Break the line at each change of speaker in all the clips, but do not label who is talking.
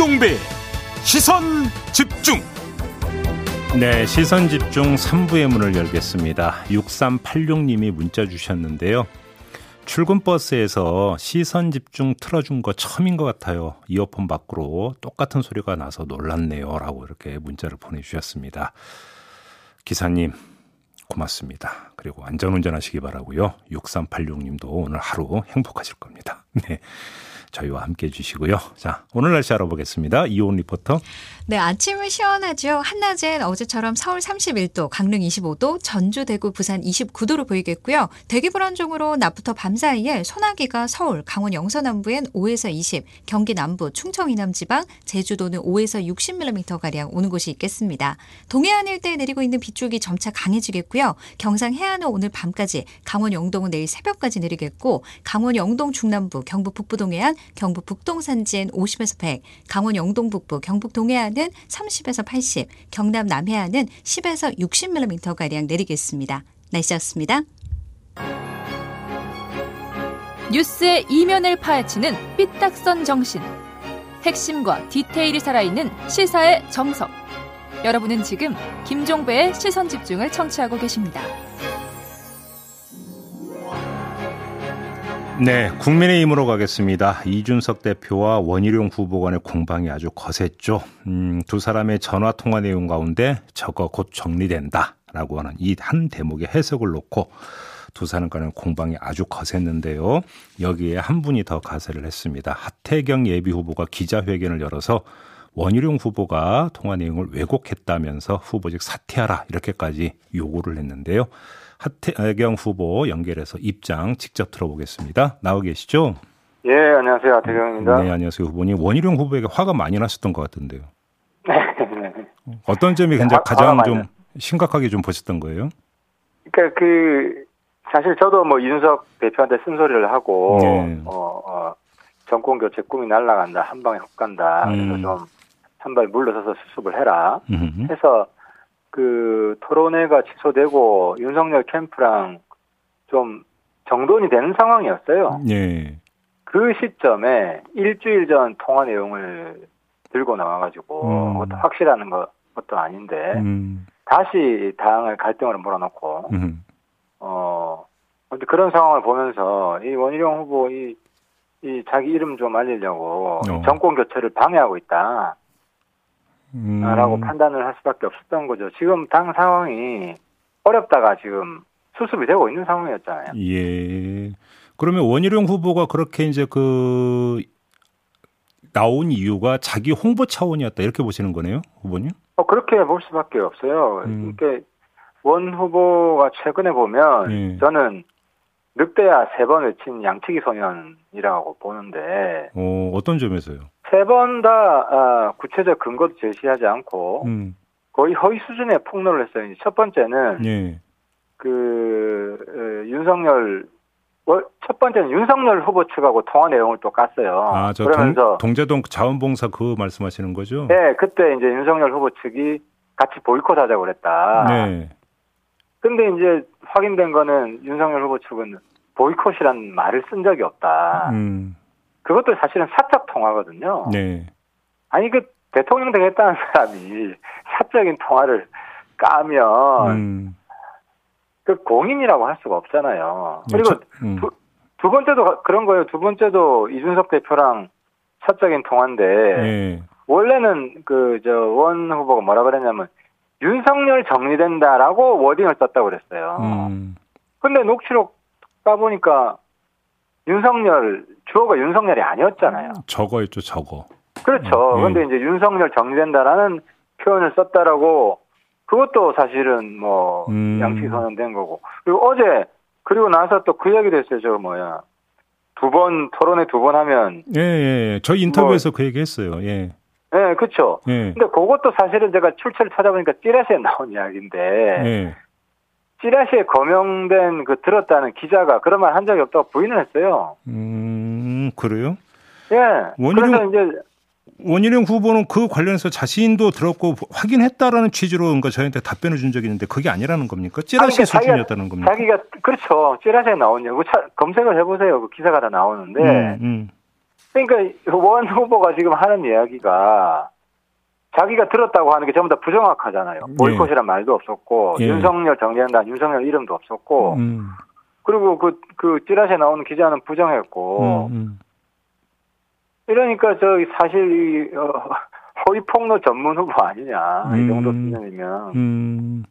김종배 시선 집중
네, 시선 집중 3부의 문을 열겠습니다. 6386님이 문자 주셨는데요. 출근 버스에서 시선 집중 틀어준 거 처음인 것 같아요. 이어폰 밖으로 똑같은 소리가 나서 놀랐네요. 라고 이렇게 문자를 보내주셨습니다. 기사님, 고맙습니다. 그리고 안전운전 하시기 바라고요. 6386님도 오늘 하루 행복하실 겁니다. 네. 저희와 함께 해주시고요. 자, 오늘 날씨 알아보겠습니다. 이온 리포터.
네, 아침은 시원하죠. 한낮엔 어제처럼 서울 31도, 강릉 25도, 전주, 대구, 부산 29도로 보이겠고요. 대기 불안정으로 낮부터 밤 사이에 소나기가 서울, 강원 영서 남부엔 5에서 20, 경기 남부, 충청 이남 지방, 제주도는 5에서 60mm 가량 오는 곳이 있겠습니다. 동해안 일대에 내리고 있는 빗줄기 점차 강해지겠고요. 경상 해안은 오늘 밤까지, 강원 영동은 내일 새벽까지 내리겠고, 강원 영동 중남부, 경북 북부 동해안, 경북 북동 산지엔 50에서 100, 강원 영동 북부, 경북 동해안은 30에서 80, 경남 남해안은 10에서 60mm 가량 내리겠습니다. 날씨였습니다.
뉴스의 이면을 파헤치는 삐딱선 정신. 핵심과 디테일이 살아있는 시사의 정석. 여러분은 지금 김종배의 시선 집중을 청취하고 계십니다.
네, 국민의힘으로 가겠습니다. 이준석 대표와 원희룡 후보 간의 공방이 아주 거셌죠. 음, 두 사람의 전화 통화 내용 가운데 저거 곧 정리된다라고 하는 이 한 대목의 해석을 놓고 두 사람 간의 공방이 아주 거셌는데요. 여기에 한 분이 더 가세를 했습니다. 하태경 예비 후보가 기자회견을 열어서 원희룡 후보가 통화 내용을 왜곡했다면서 후보직 사퇴하라 이렇게까지 요구를 했는데요. 하태경 후보 연결해서 입장 직접 들어보겠습니다. 나오 계시죠?
예, 안녕하세요. 하태경입니다.
네, 안녕하세요. 후보님. 원희룡 후보에게 화가 많이 났었던 것 같은데요. 어떤 점이 굉장히 가장 좀 심각하게 좀 보셨던 거예요?
그러니까 그 사실 저도 뭐 이준석 대표한테 쓴소리를 하고 네. 어, 어, 정권 교체 꿈이 날아간다 한 방에 훅 간다 그래서 음. 좀한 발 물러서서 수습을 해라 음. 해서 그 토론회가 취소되고 윤석열 캠프랑 좀 정돈이 되는 상황이었어요.
예.
그 시점에 일주일 전 통화 내용을 들고 나와가지고 음. 그것도 확실하는 것, 것도 아닌데 음. 다시 당을 갈등으로 몰아넣고 음. 어 그런 상황을 보면서 이 원희룡 후보 이, 이 자기 이름 좀 알리려고 어. 정권 교체를 방해하고 있다. 음. 라고 판단을 할 수밖에 없었던 거죠. 지금 당 상황이 어렵다가 지금 수습이 되고 있는 상황이었잖아요.
예. 그러면 원희룡 후보가 그렇게 이제 그 나온 이유가 자기 홍보 차원이었다 이렇게 보시는 거네요, 후보님?
어 그렇게 볼 수밖에 없어요. 음. 이게 원 후보가 최근에 보면 예. 저는 늑대야 세 번 외친 양치기 소년이라고 보는데.
어 어떤 점에서요?
세 번다 아, 구체적 근거도 제시하지 않고 음. 거의 허위 수준의 폭로를 했어요. 첫 번째는
예.
그 어, 윤석열 첫 번째는 윤석열 후보 측하고 통화 내용을 또 깠어요.
아, 저 그러면서 동, 제동 자원봉사 그 말씀하시는 거죠?
네, 그때 이제 윤석열 후보 측이 같이 보이콧하자고 그랬다.
네.
근데 이제 확인된 거는 윤석열 후보 측은 보이콧이란 말을 쓴 적이 없다.
음.
그것도 사실은 사적 통화거든요.
네.
아니 그 대통령 되겠다는 사람이 사적인 통화를 까면 음. 그 공인이라고 할 수가 없잖아요. 네, 그리고 네, 음. 두, 두 번째도 그런 거예요. 두 번째도 이준석 대표랑 사적인 통화인데
네.
원래는 그 저 원 후보가 뭐라 그랬냐면 윤석열 정리된다라고 워딩을 썼다고 그랬어요.
음.
근데 녹취록 까보니까 윤석열 주어가 윤석열이 아니었잖아요.
저거였죠, 저거.
그렇죠. 음, 그런데 이제 윤석열 정리된다라는 표현을 썼다라고 그것도 사실은 뭐 음. 양식 선언된 거고 그리고 어제 그리고 나서 또그 얘기도 했어요. 저 뭐야 두 번 토론회 두번 하면
예, 예. 저 인터뷰에서 뭐, 그 얘기했어요. 예.
예, 그렇죠. 예. 근데 그것도 사실은 제가 출처를 찾아보니까 찌라시에 나온 이야기인데
예.
찌라시에 거명된 그 들었다는 기자가 그런 말 한 적이 없다고 부인을 했어요.
음, 그래요?
예. 원희룡, 이제
원희룡 후보는 그 관련해서 자신도 들었고 확인했다라는 취지로 그러니까 저희한테 답변을 준 적이 있는데 그게 아니라는 겁니까? 찌라시 수준이었다는 겁니까?
자기가 그렇죠. 찌라시에 나오냐 고 검색을 해보세요. 그 기사가 다 나오는데
음, 음.
그러니까 원 후보가 지금 하는 이야기가 자기가 들었다고 하는 게 전부 다 부정확하잖아요. 예. 보이콧이란 말도 없었고 예. 윤석열 정리한다 윤석열 이름도 없었고 음. 그리고 그, 그 찌라시에 나오는 기자는 부정했고 음, 음. 이러니까 저기 사실 어, 허위 폭로 전문 후보 아니냐 이 정도 음. 수준이면. 음.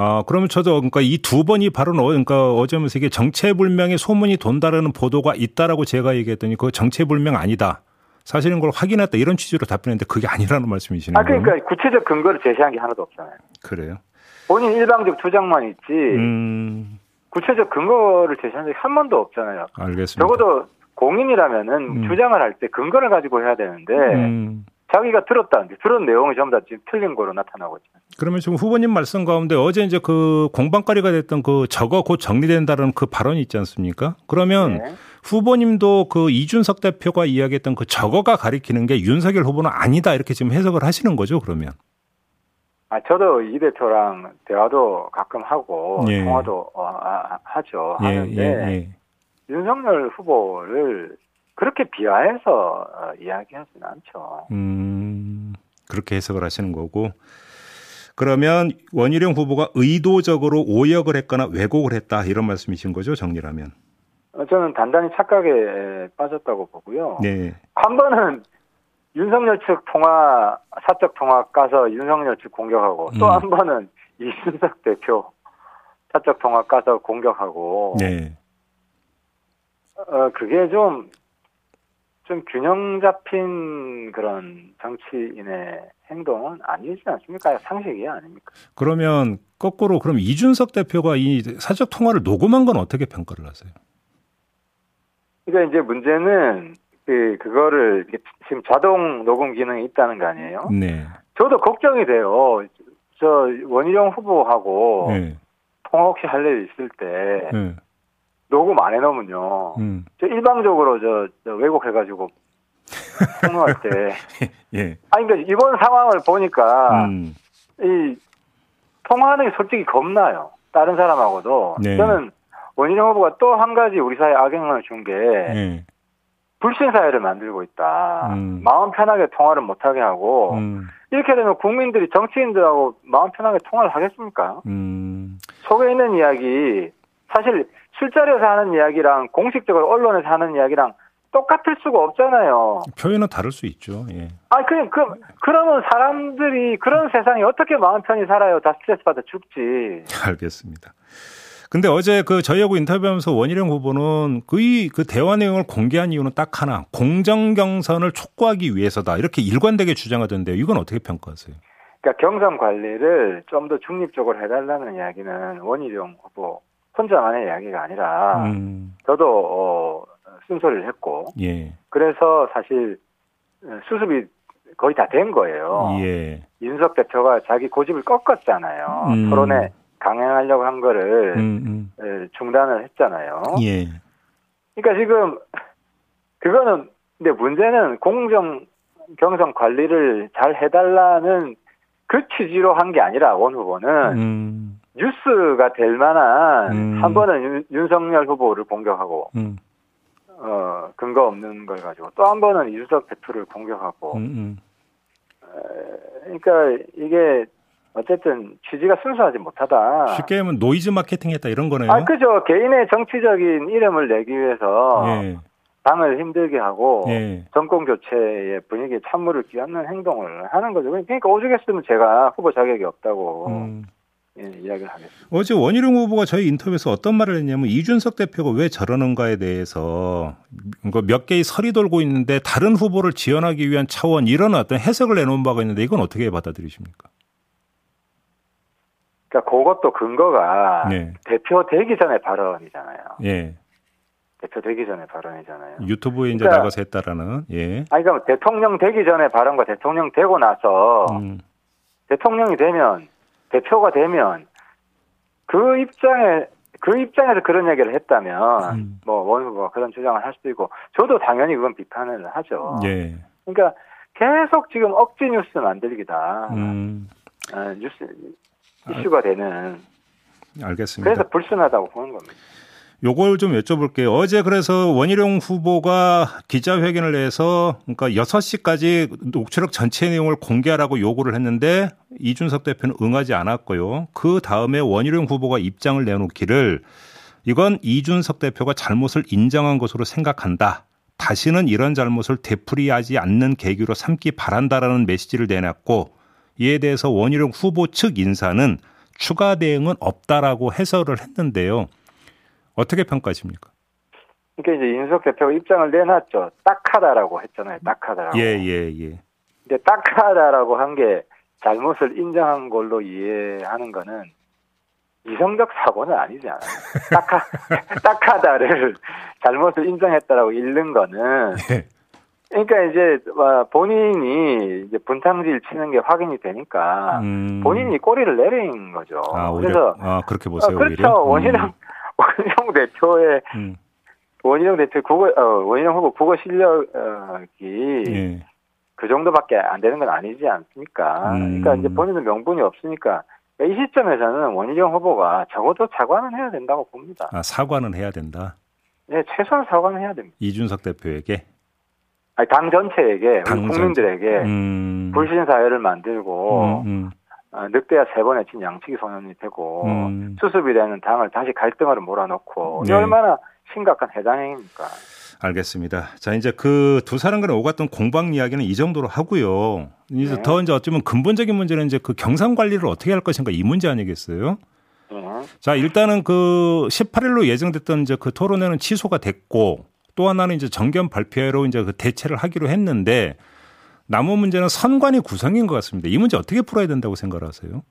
아, 그러면 저도 그러니까 이 두 번이 바로 어, 그러니까 어제면서 이게 정체불명의 소문이 돈다라는 보도가 있다라고 제가 얘기했더니 그 정체불명 아니다. 사실은 걸 확인했다 이런 취지로 답변했는데 그게 아니라는 말씀이시네요.
아 그러니까 구체적 근거를 제시한 게 하나도 없잖아요.
그래요?
본인 일방적 주장만 있지. 음. 구체적 근거를 제시한 적이 한 번도 없잖아요.
알겠습니다.
적어도 공인이라면은 음. 주장을 할 때 근거를 가지고 해야 되는데 음. 자기가 들었다는데 들은 내용이 전부 다 지금 틀린 거로 나타나고 있죠.
그러면 지금 후보님 말씀 가운데 어제 이제 그 공방거리가 됐던 그 저거 곧 정리된다는 그 발언이 있지 않습니까? 그러면 네. 후보님도 그 이준석 대표가 이야기했던 그 저거가 가리키는 게 윤석열 후보는 아니다 이렇게 지금 해석을 하시는 거죠, 그러면?
아, 저도 이 대표랑 대화도 가끔 하고 예. 통화도 어, 아, 하죠. 예, 하는데 예, 예. 윤석열 후보를 그렇게 비하해서 어, 이야기하지는 않죠.
음, 그렇게 해석을 하시는 거고. 그러면 원희룡 후보가 의도적으로 오역을 했거나 왜곡을 했다 이런 말씀이신 거죠, 정리라면?
어, 저는 단단히 착각에 빠졌다고 보고요. 네. 한 번은 윤석열 측 통화 사적 통화 까서 윤석열 측 공격하고 음. 또한 번은 이준석 대표 사적 통화 까서 공격하고. 네. 어 그게 좀좀 균형 잡힌 그런 정치인의 행동은 아니지 않습니까? 상식이 아닙니까?
그러면 거꾸로 그럼 이준석 대표가 이 사적 통화를 녹음한 건 어떻게 평가를 하세요?
그러니까 이제 문제는 그 그거를 지금 자동 녹음 기능이 있다는 거 아니에요? 네. 저도 걱정이 돼요. 저 원희룡 후보하고 네. 통화 혹시 할 일 있을 때 네. 녹음 안 해놓으면요. 음. 저 일방적으로 저, 저 왜곡해가지고 통화할 때. 예. 아니 그러니까 이번 상황을 보니까 음. 이 통화하는 게 솔직히 겁나요. 다른 사람하고도. 네. 저는 원희룡 후보가 또 한 가지 우리 사회 악영향을 준게 네. 불신 사회를 만들고 있다. 음. 마음 편하게 통화를 못하게 하고 음. 이렇게 되면 국민들이 정치인들하고 마음 편하게 통화를 하겠습니까? 음. 속에 있는 이야기 사실 술자리에서 하는 이야기랑 공식적으로 언론에서 하는 이야기랑 똑같을 수가 없잖아요.
표현은 다를 수 있죠. 예.
아, 그, 그, 그러면 사람들이 그런 세상에 어떻게 마음 편히 살아요? 다 스트레스 받아 죽지.
알겠습니다. 근데 어제 그 저희하고 인터뷰하면서 원희룡 후보는 그이 그 대화 내용을 공개한 이유는 딱 하나 공정 경선을 촉구하기 위해서다 이렇게 일관되게 주장하던데요. 이건 어떻게 평가하세요?
그러니까 경선 관리를 좀 더 중립적으로 해달라는 이야기는 원희룡 후보 혼자만의 이야기가 아니라 음. 저도 어, 순서를 했고 예. 그래서 사실 수습이 거의 다 된 거예요. 예. 윤석 대표가 자기 고집을 꺾었잖아요. 음. 토론에 강행하려고 한 거를 음, 음. 중단을 했잖아요. 예. 그러니까 지금 그거는 근데 문제는 공정 경선 관리를 잘 해달라는 그 취지로 한 게 아니라 원 후보는 음. 뉴스가 될 만한 음. 한 번은 윤, 윤석열 후보를 공격하고 음. 어 근거 없는 걸 가지고 또 한 번은 이준석 대표를 공격하고 음, 그러니까 이게 어쨌든 취지가 순수하지 못하다.
쉽게 하면 노이즈 마케팅 했다 이런 거네요.
아 그죠. 개인의 정치적인 이름을 내기 위해서 예. 당을 힘들게 하고 예. 정권 교체의 분위기에 찬물을 끼얹는 행동을 하는 거죠. 그러니까 오죽했으면 제가 후보 자격이 없다고 음. 예, 이야기를 하겠습니다.
어제 원희룡 후보가 저희 인터뷰에서 어떤 말을 했냐면 이준석 대표가 왜 저러는가에 대해서 몇 개의 설이 돌고 있는데 다른 후보를 지원하기 위한 차원 이런 어떤 해석을 내놓은 바가 있는데 이건 어떻게 받아들이십니까?
그러니까 그것도 근거가 네. 대표 되기 전에 발언이잖아요. 예. 대표 되기 전에 발언이잖아요.
유튜브에 이제 그러니까, 나가서 했다라는. 예.
아니 그러니까 대통령 되기 전에 발언과 대통령 되고 나서 음. 대통령이 되면 대표가 되면 그 입장에 그 입장에서 그런 얘기를 했다면 음. 뭐 원 후보가 그런 주장을 할 수도 있고 저도 당연히 그건 비판을 하죠. 예. 그러니까 계속 지금 억지 뉴스 만들기다. 음. 어, 뉴스 이슈가 되는.
알겠습니다.
그래서 불순하다고 보는 겁니다.
요걸 좀 여쭤볼게요. 어제 그래서 원희룡 후보가 기자회견을 해서 그러니까 6시까지 녹취록 전체 내용을 공개하라고 요구를 했는데 이준석 대표는 응하지 않았고요. 그 다음에 원희룡 후보가 입장을 내놓기를 이건 이준석 대표가 잘못을 인정한 것으로 생각한다. 다시는 이런 잘못을 되풀이하지 않는 계기로 삼기 바란다라는 메시지를 내놨고 이에 대해서 원희룡 후보 측 인사는 추가 대응은 없다라고 해설을 했는데요. 어떻게 평가하십니까?
그러니까 이제 윤석 대표가 입장을 내놨죠. 딱하다라고 했잖아요. 딱하다라고.
예, 예, 예.
근데 딱하다라고 한 게 잘못을 인정한 걸로 이해하는 거는 이성적 사고는 아니지 않아요. 딱하, 딱하다를 잘못을 인정했다라고 읽는 거는 예. 그러니까 이제 본인이 이제 분탕질 치는 게 확인이 되니까 음. 본인이 꼬리를 내린 거죠.
아, 그래서 아 그렇게 보세요.
어, 그렇죠. 원희룡 음. 원희룡 대표의 음. 원희룡 대표 국어 어, 원희룡 후보 국어 실력이 예. 그 정도밖에 안 되는 건 아니지 않습니까? 음. 그러니까 이제 본인은 명분이 없으니까 이 시점에서는 원희룡 후보가 적어도 사과는 해야 된다고 봅니다.
아 사과는 해야 된다.
네, 최소한 사과는 해야 됩니다.
이준석 대표에게.
아니, 당 전체에게, 당 국민들에게 음. 불신 사회를 만들고 음, 음. 어, 늑대야 세 번에 친 양치기 소년이 되고 음. 수습이 되는 당을 다시 갈등으로 몰아넣고 네. 얼마나 심각한 해당 행위입니까?
알겠습니다. 자 이제 그 두 사람 간에 오갔던 공방 이야기는 이 정도로 하고요. 이제 네. 더 이제 어쩌면 근본적인 문제는 이제 그 경상 관리를 어떻게 할 것인가 이 문제 아니겠어요? 네. 자 일단은 그 18일로 예정됐던 이제 그 토론회는 취소가 됐고 또 하나는 이제 정견 발표로 이제 그 대체를 하기로 했는데 남은 문제는 선관위 구성인 것 같습니다. 이 문제 어떻게 풀어야 된다고 생각하세요?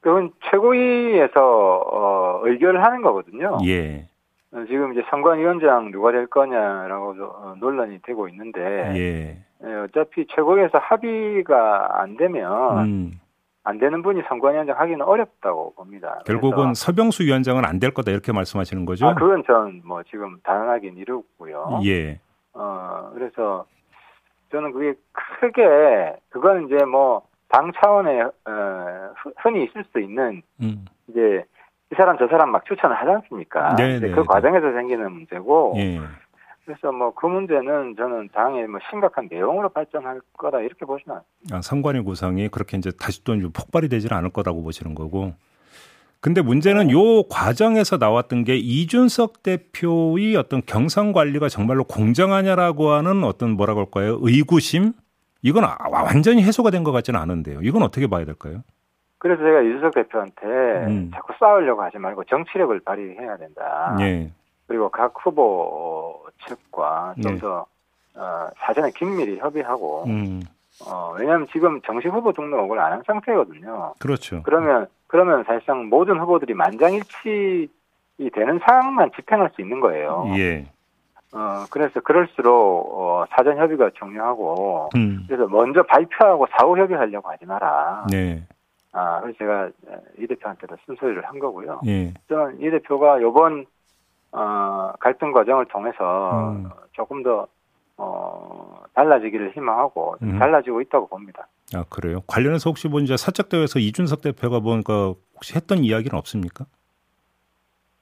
그건 최고위에서 어, 의결을 하는 거거든요.
예.
어, 지금 이제 선관위원장 누가 될 거냐라고 어, 논란이 되고 있는데 예. 예. 어차피 최고위에서 합의가 안 되면 음. 안 되는 분이 선관위원장 하기는 어렵다고 봅니다.
결국은 서병수 위원장은 안 될 거다 이렇게 말씀하시는 거죠?
아, 그건 전 뭐 지금 단언하긴 이르고요.
예.
어 그래서 저는 그게 크게 그건 이제 뭐 당 차원에 어, 흔히 있을 수 있는 음. 이제 이 사람 저 사람 막 추천을 하지 않습니까? 네, 네, 그 네. 과정에서 생기는 문제고 예. 그래서 뭐 그 문제는 저는 당의 뭐 심각한 내용으로 발전할 거다 이렇게 보시면
아, 상관의 구성이 그렇게 이제 다시 또 폭발이 되지는 않을 거라고 보시는 거고. 근데 문제는 요 과정에서 나왔던 게 이준석 대표의 어떤 경선 관리가 정말로 공정하냐라고 하는 어떤 뭐라고 할까요? 의구심? 이건 아, 완전히 해소가 된 것 같지는 않은데요. 이건 어떻게 봐야 될까요?
그래서 제가 이준석 대표한테 음. 자꾸 싸우려고 하지 말고 정치력을 발휘해야 된다. 예. 그리고 각 후보 측과 좀더 네. 어, 사전에 긴밀히 협의하고 음. 어, 왜냐하면 지금 정식 후보 등록을 안 한 상태거든요.
그렇죠.
그러면 그러면 사실상 모든 후보들이 만장일치 이 되는 상황만 집행할 수 있는 거예요.
예.
어, 그래서 그럴수록, 어, 사전 협의가 중요하고, 음. 그래서 먼저 발표하고 사후 협의하려고 하지 마라.
네.
아, 그래서 제가 이 대표한테도 쓴소리를 한 거고요. 예. 저는 이 대표가 요번 어, 갈등 과정을 통해서 음. 조금 더 어, 달라지기를 희망하고 음. 달라지고 있다고 봅니다.
아 그래요? 관련해서 혹시 뭐 이제 사적 대회에서 이준석 대표가 뭔가 혹시 했던 이야기는 없습니까?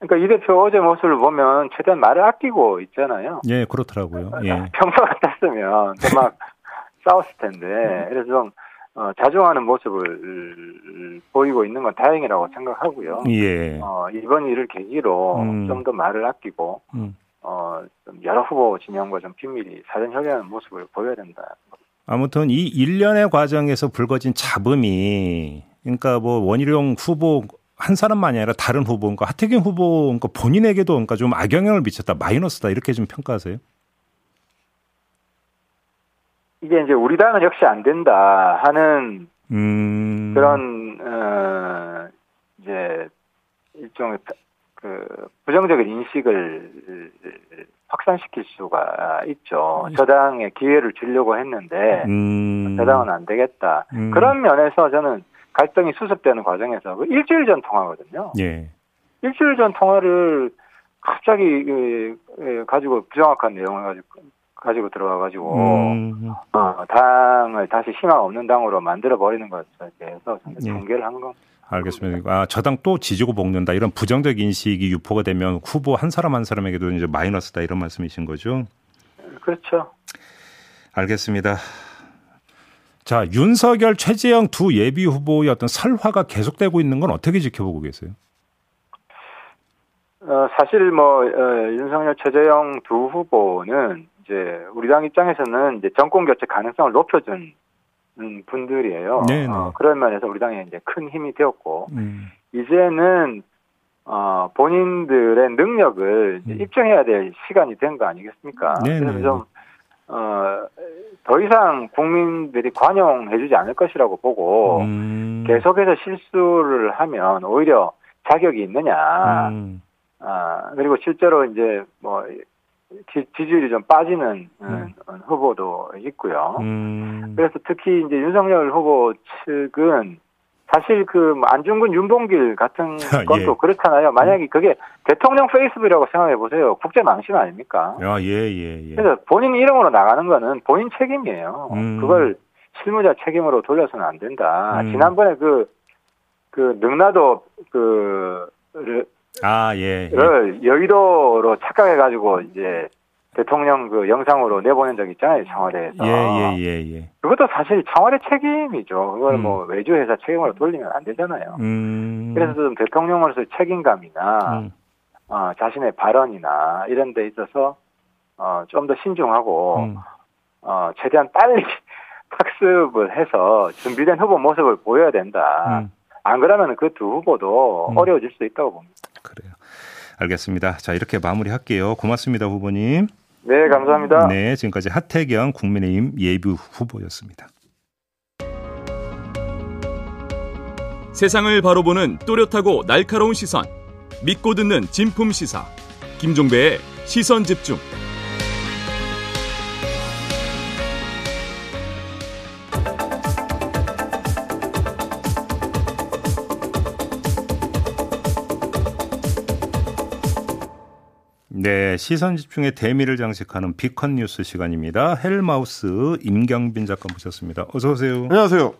그러니까 이 대표 어제 모습을 보면 최대한 말을 아끼고 있잖아요.
예, 그렇더라고요. 예.
평소 같았으면 막 싸웠을 텐데 그래서 좀 어, 자중하는 모습을 보이고 있는 건 다행이라고 생각하고요.
예.
어, 이번 일을 계기로 음. 좀더 말을 아끼고 음. 어, 좀 여러 후보 진영과 좀 긴밀히 사전 협의하는 모습을 보여야 된다.
아무튼 이 일련의 과정에서 불거진 잡음이 그러니까 뭐 원희룡 후보 한 사람만이 아니라 다른 후보, 그러니까 하태경 후보 그러니까 본인에게도 그러니까 좀 악영향을 미쳤다, 마이너스다 이렇게 좀 평가하세요?
이게 이제 우리 당은 역시 안 된다 하는 음... 그런 어 이제 일종의 그 부정적인 인식을 확산시킬 수가 있죠. 저당에 기회를 주려고 했는데 음... 저당은 안 되겠다. 음... 그런 면에서 저는 갈등이 수습되는 과정에서 그 일주일 전 통화거든요.
예.
일주일 전 통화를 갑자기 그, 그, 가지고 부정확한 내용을 가지고 가지고 들어와 가지고 음. 어, 당을 다시 희망 없는 당으로 만들어 버리는 것에 대해서 예. 경계를 한 거.
알겠습니다. 아, 저 당 또 지지고 볶는다 이런 부정적 인식이 유포가 되면 후보 한 사람 한 사람에게도 이제 마이너스다 이런 말씀이신 거죠?
그렇죠.
알겠습니다. 자, 윤석열, 최재형 두 예비 후보의 어떤 설화가 계속되고 있는 건 어떻게 지켜보고 계세요?
어, 사실 뭐 어, 윤석열, 최재형 두 후보는 이제 우리 당 입장에서는 이제 정권 교체 가능성을 높여준 분들이에요. 네, 네. 어, 그런 면에서 우리 당에 이제 큰 힘이 되었고 음. 이제는 어, 본인들의 능력을 음. 입증해야 될 시간이 된 거 아니겠습니까? 네네. 그래서 네. 좀 어, 더 이상 국민들이 관용해주지 않을 것이라고 보고 음. 계속해서 실수를 하면 오히려 자격이 있느냐. 음. 아, 그리고 실제로 이제 뭐 지, 지율이좀 빠지는 음. 후보도 있고요. 음. 그래서 특히 이제 윤석열 후보 측은 사실 그 안중근 윤봉길 같은 아, 것도 예. 그렇잖아요. 만약에 그게 대통령 페이스북이라고 생각해 보세요. 국제 망신 아닙니까?
아, 예, 예, 예.
그래서 본인 이름으로 나가는 거는 본인 책임이에요. 음. 그걸 실무자 책임으로 돌려서는 안 된다. 음. 지난번에 그, 그, 능라도 그,
아, 예.
를 예. 여의도로 착각해가지고 이제 대통령 그 영상으로 내보낸 적 있잖아요, 청와대에서.
예, 예, 예, 예.
그것도 사실 청와대 책임이죠. 그걸 음. 뭐 외주회사 책임으로 돌리면 안 되잖아요. 음. 그래서 좀 대통령으로서의 책임감이나, 음. 어, 자신의 발언이나 이런 데 있어서, 어, 좀 더 신중하고, 음. 어, 최대한 빨리 학습을 해서 준비된 후보 모습을 보여야 된다. 음. 안 그러면 그 두 후보도 음. 어려워질 수 있다고 봅니다.
그래요. 알겠습니다. 자, 이렇게 마무리할게요. 고맙습니다, 후보님.
네, 감사합니다.
네, 지금까지 하태경 국민의힘 예비 후보였습니다.
세상을 바로 보는 또렷하고 날카로운 시선. 믿고 듣는 진품 시사. 김종배의 시선 집중.
시선 집중의 대미를 장식하는 비컨 뉴스 시간입니다. 헬마우스 임경빈 작가 모셨습니다. 어서 오세요.
안녕하세요.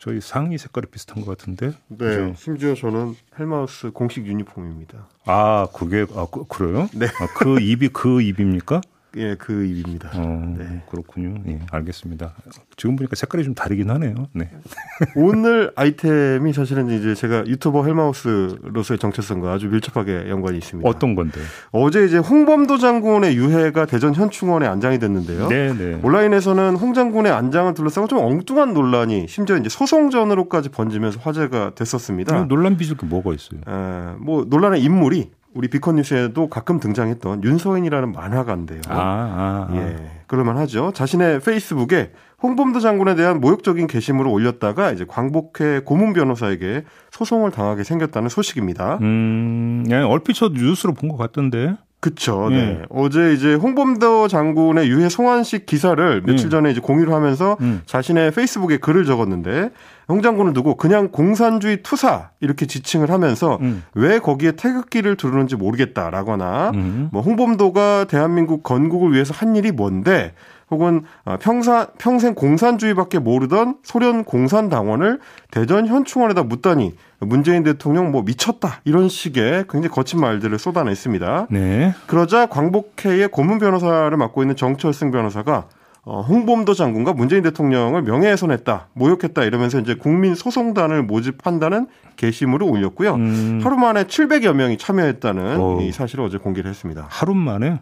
저희 상의 색깔이 비슷한 것 같은데.
네, 그죠? 심지어 저는 헬마우스 공식 유니폼입니다.
아, 그게 아 그, 래요
네.
아, 그 입이 그 입입니까?
예, 그 입입니다.
어, 네. 그렇군요. 예, 알겠습니다. 지금 보니까 색깔이 좀 다르긴 하네요. 네.
오늘 아이템이 사실은 이제 제가 유튜버 헬마우스로서의 정체성과 아주 밀접하게 연관이 있습니다.
어떤 건데?
어제 이제 홍범도 장군의 유해가 대전 현충원에 안장이 됐는데요. 네, 네. 온라인에서는 홍 장군의 안장을 둘러싸고 좀 엉뚱한 논란이 심지어 이제 소송전으로까지 번지면서 화제가 됐었습니다.
논란 빚을 게 뭐가 있어요?
에, 뭐 논란의 인물이 우리 비컨 뉴스에도 가끔 등장했던 윤서인이라는 만화가인데요. 아, 아, 아. 예, 그럴만 하죠. 자신의 페이스북에 홍범도 장군에 대한 모욕적인 게시물을 올렸다가 이제 광복회 고문 변호사에게 소송을 당하게 생겼다는 소식입니다.
음, 예, 얼핏 저 뉴스로 본 것 같던데.
그쵸. 네. 네. 어제 이제 홍범도 장군의 유해 송환식 기사를 며칠 음. 전에 이제 공유를 하면서 음. 자신의 페이스북에 글을 적었는데 홍 장군을 두고 그냥 공산주의 투사 이렇게 지칭을 하면서 음. 왜 거기에 태극기를 두르는지 모르겠다라거나 음. 뭐 홍범도가 대한민국 건국을 위해서 한 일이 뭔데 혹은 어, 평사, 평생 공산주의밖에 모르던 소련 공산당원을 대전 현충원에다 묻다니 문재인 대통령 뭐 미쳤다 이런 식의 굉장히 거친 말들을 쏟아냈습니다. 네. 그러자 광복회의 고문 변호사를 맡고 있는 정철승 변호사가 어, 홍범도 장군과 문재인 대통령을 명예훼손했다, 모욕했다 이러면서 이제 국민 소송단을 모집한다는 게시물을 올렸고요. 음. 하루 만에 700여 명이 참여했다는 오. 이 사실을 어제 공개를 했습니다.
하루 만에?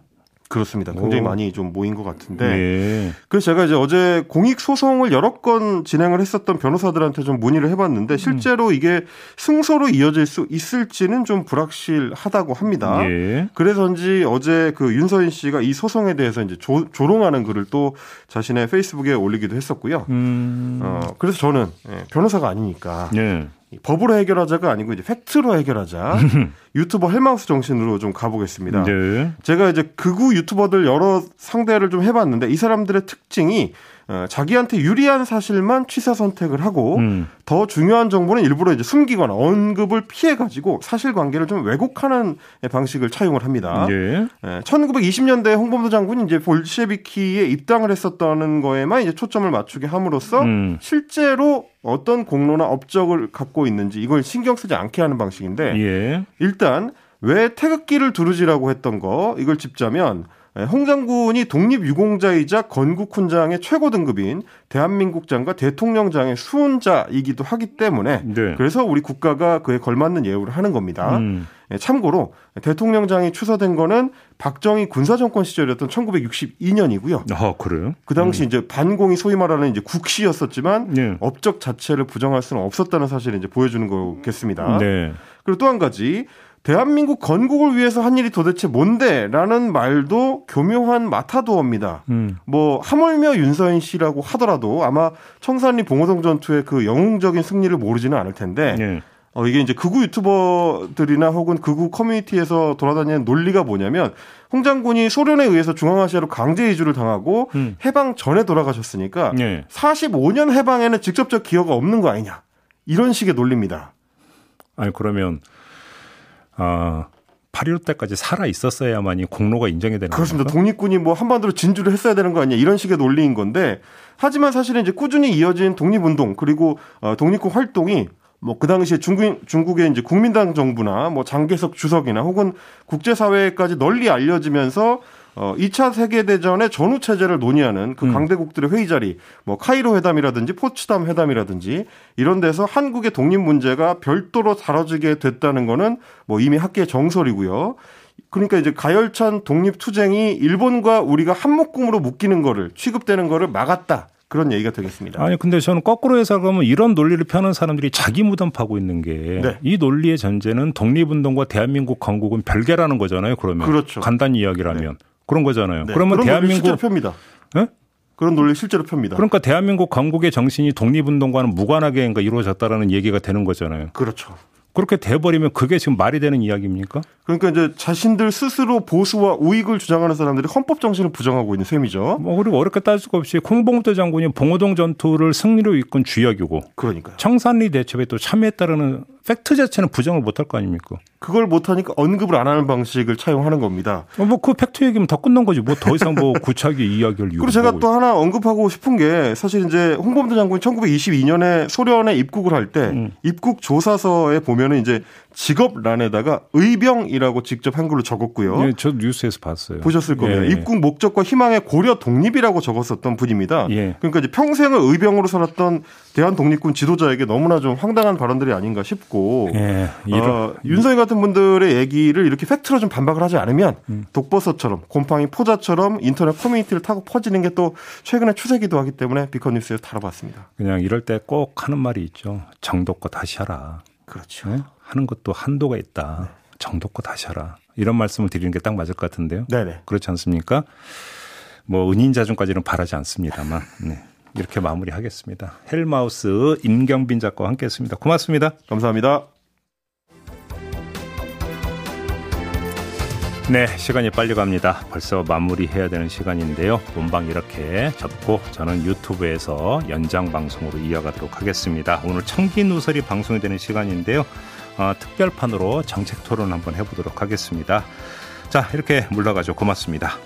그렇습니다. 굉장히 오. 많이 좀 모인 것 같은데. 예. 그래서 제가 이제 어제 공익 소송을 여러 건 진행을 했었던 변호사들한테 좀 문의를 해봤는데 실제로 음. 이게 승소로 이어질 수 있을지는 좀 불확실하다고 합니다. 예. 그래서인지 어제 그 윤서인 씨가 이 소송에 대해서 이제 조, 조롱하는 글을 또 자신의 페이스북에 올리기도 했었고요. 음. 어, 그래서 저는 예, 변호사가 아니니까. 예. 법으로 해결하자가 아니고 이제 팩트로 해결하자. 유튜버 헬마우스 정신으로 좀 가보겠습니다. 네. 제가 이제 극우 유튜버들 여러 상대를 좀 해봤는데 이 사람들의 특징이 어, 자기한테 유리한 사실만 취사 선택을 하고 음. 더 중요한 정보는 일부러 이제 숨기거나 언급을 피해 가지고 사실관계를 좀 왜곡하는 방식을 차용을 합니다. 예. 예, 1920년대 홍범도 장군이 이제 볼셰비키에 입당을 했었다는 거에만 이제 초점을 맞추게 함으로써 음. 실제로 어떤 공로나 업적을 갖고 있는지 이걸 신경 쓰지 않게 하는 방식인데 예. 일단 왜 태극기를 두르지라고 했던 거 이걸 짚자면 예, 홍 장군이 독립유공자이자 건국훈장의 최고 등급인 대한민국 장과 대통령장의 수훈자이기도 하기 때문에 네. 그래서 우리 국가가 그에 걸맞는 예우를 하는 겁니다. 음. 예, 참고로 대통령장이 추서된 거는 박정희 군사정권 시절이었던 1962년이고요.
아, 그래요?
그 당시 음. 이제 반공이 소위 말하는 이제 국시였었지만 네. 업적 자체를 부정할 수는 없었다는 사실을 이제 보여주는 거겠습니다. 네. 그리고 또 한 가지 대한민국 건국을 위해서 한 일이 도대체 뭔데? 라는 말도 교묘한 마타도어입니다. 음. 뭐, 하물며 윤서인 씨라고 하더라도 아마 청산리 봉호동 전투의 그 영웅적인 승리를 모르지는 않을 텐데, 네. 어, 이게 이제 극우 유튜버들이나 혹은 극우 커뮤니티에서 돌아다니는 논리가 뭐냐면, 홍 장군이 소련에 의해서 중앙아시아로 강제 이주를 당하고 음. 해방 전에 돌아가셨으니까, 네. 45년 해방에는 직접적 기여가 없는 거 아니냐. 이런 식의 논리입니다.
아니, 그러면, 아, 8.15 때까지 살아 있었어야만이 공로가 인정이 되는
그렇습니다. 건가? 독립군이 뭐 한반도로 진주를 했어야 되는 거 아니냐 이런 식의 논리인 건데 하지만 사실은 이제 꾸준히 이어진 독립운동 그리고 어, 독립군 활동이 뭐 그 당시에 중국 중국의 이제 국민당 정부나 뭐 장개석 주석이나 혹은 국제사회까지 널리 알려지면서 어 2차 세계 대전의 전후 체제를 논의하는 그 음. 강대국들의 회의 자리, 뭐 카이로 회담이라든지 포츠담 회담이라든지 이런 데서 한국의 독립 문제가 별도로 다뤄지게 됐다는 거는 뭐 이미 학계의 정설이고요. 그러니까 이제 가열찬 독립 투쟁이 일본과 우리가 한 묶음으로 묶이는 거를 취급되는 거를 막았다. 그런 얘기가 되겠습니다.
아니 근데 저는 거꾸로 해석하면 이런 논리를 펴는 사람들이 자기 무덤 파고 있는 게이 네. 논리의 전제는 독립운동과 대한민국 건국은 별개라는 거잖아요. 그러면 그렇죠. 간단히 이야기라면 네. 그런 거잖아요. 네. 그러면 대한민국
실제로 펴니다. 네? 그런 논리 실제로 펴니다.
그러니까 대한민국 건국의 정신이 독립운동과는 무관하게 이루어졌다라는 얘기가 되는 거잖아요.
그렇죠.
그렇게 돼버리면 그게 지금 말이 되는 이야기입니까?
그러니까 이제 자신들 스스로 보수와 우익을 주장하는 사람들이 헌법 정신을 부정하고 있는 셈이죠.
뭐 그리고 어렵게 따질 것 없이 홍범도 장군이 봉오동 전투를 승리로 이끈 주역이고,
그러니까
청산리 대첩에 또 참여했다라는 팩트 자체는 부정을 못할 거 아닙니까?
그걸 못하니까 언급을 안 하는 방식을 차용하는 겁니다.
어, 뭐 그 팩트 얘기면 다 끝난 거지. 뭐 더 이상 뭐 구차하게 이야기를
그리고 제가 또 하나 언급하고 싶은 게 사실 이제 홍범도 장군이 1922년에 소련에 입국을 할때 음. 입국 조사서에 보면은 이제 직업란에다가 의병이라고 직접 한글로 적었고요.
예, 저 뉴스에서 봤어요.
보셨을 겁니다. 예, 예. 입국 목적과 희망의 고려 독립이라고 적었었던 분입니다. 예. 그러니까 이제 평생을 의병으로 살았던 대한 독립군 지도자에게 너무나 좀 황당한 발언들이 아닌가 싶고 예, 어, 윤석열 같은 분들의 얘기를 이렇게 팩트로 좀 반박을 하지 않으면 음. 독버섯처럼 곰팡이 포자처럼 인터넷 커뮤니티를 타고 퍼지는 게 또 최근에 추세기도 하기 때문에 비컨 뉴스에서 다뤄봤습니다.
그냥 이럴 때 꼭 하는 말이 있죠. 정도껏 다시 하라.
그렇죠. 네?
하는 것도 한도가 있다. 네. 정도껏 하라. 이런 말씀을 드리는 게 딱 맞을 것 같은데요. 네네. 그렇지 않습니까? 뭐 은인자중까지는 바라지 않습니다만 네. 이렇게 마무리하겠습니다. 헬마우스 임경빈 작가와 함께했습니다. 고맙습니다.
감사합니다.
네, 시간이 빨리 갑니다. 벌써 마무리해야 되는 시간인데요. 본방 이렇게 접고 저는 유튜브에서 연장 방송으로 이어가도록 하겠습니다. 오늘 청기 누설이 방송이 되는 시간인데요. 어, 특별판으로 정책 토론 한번 해보도록 하겠습니다. 자, 이렇게 물러가죠. 고맙습니다.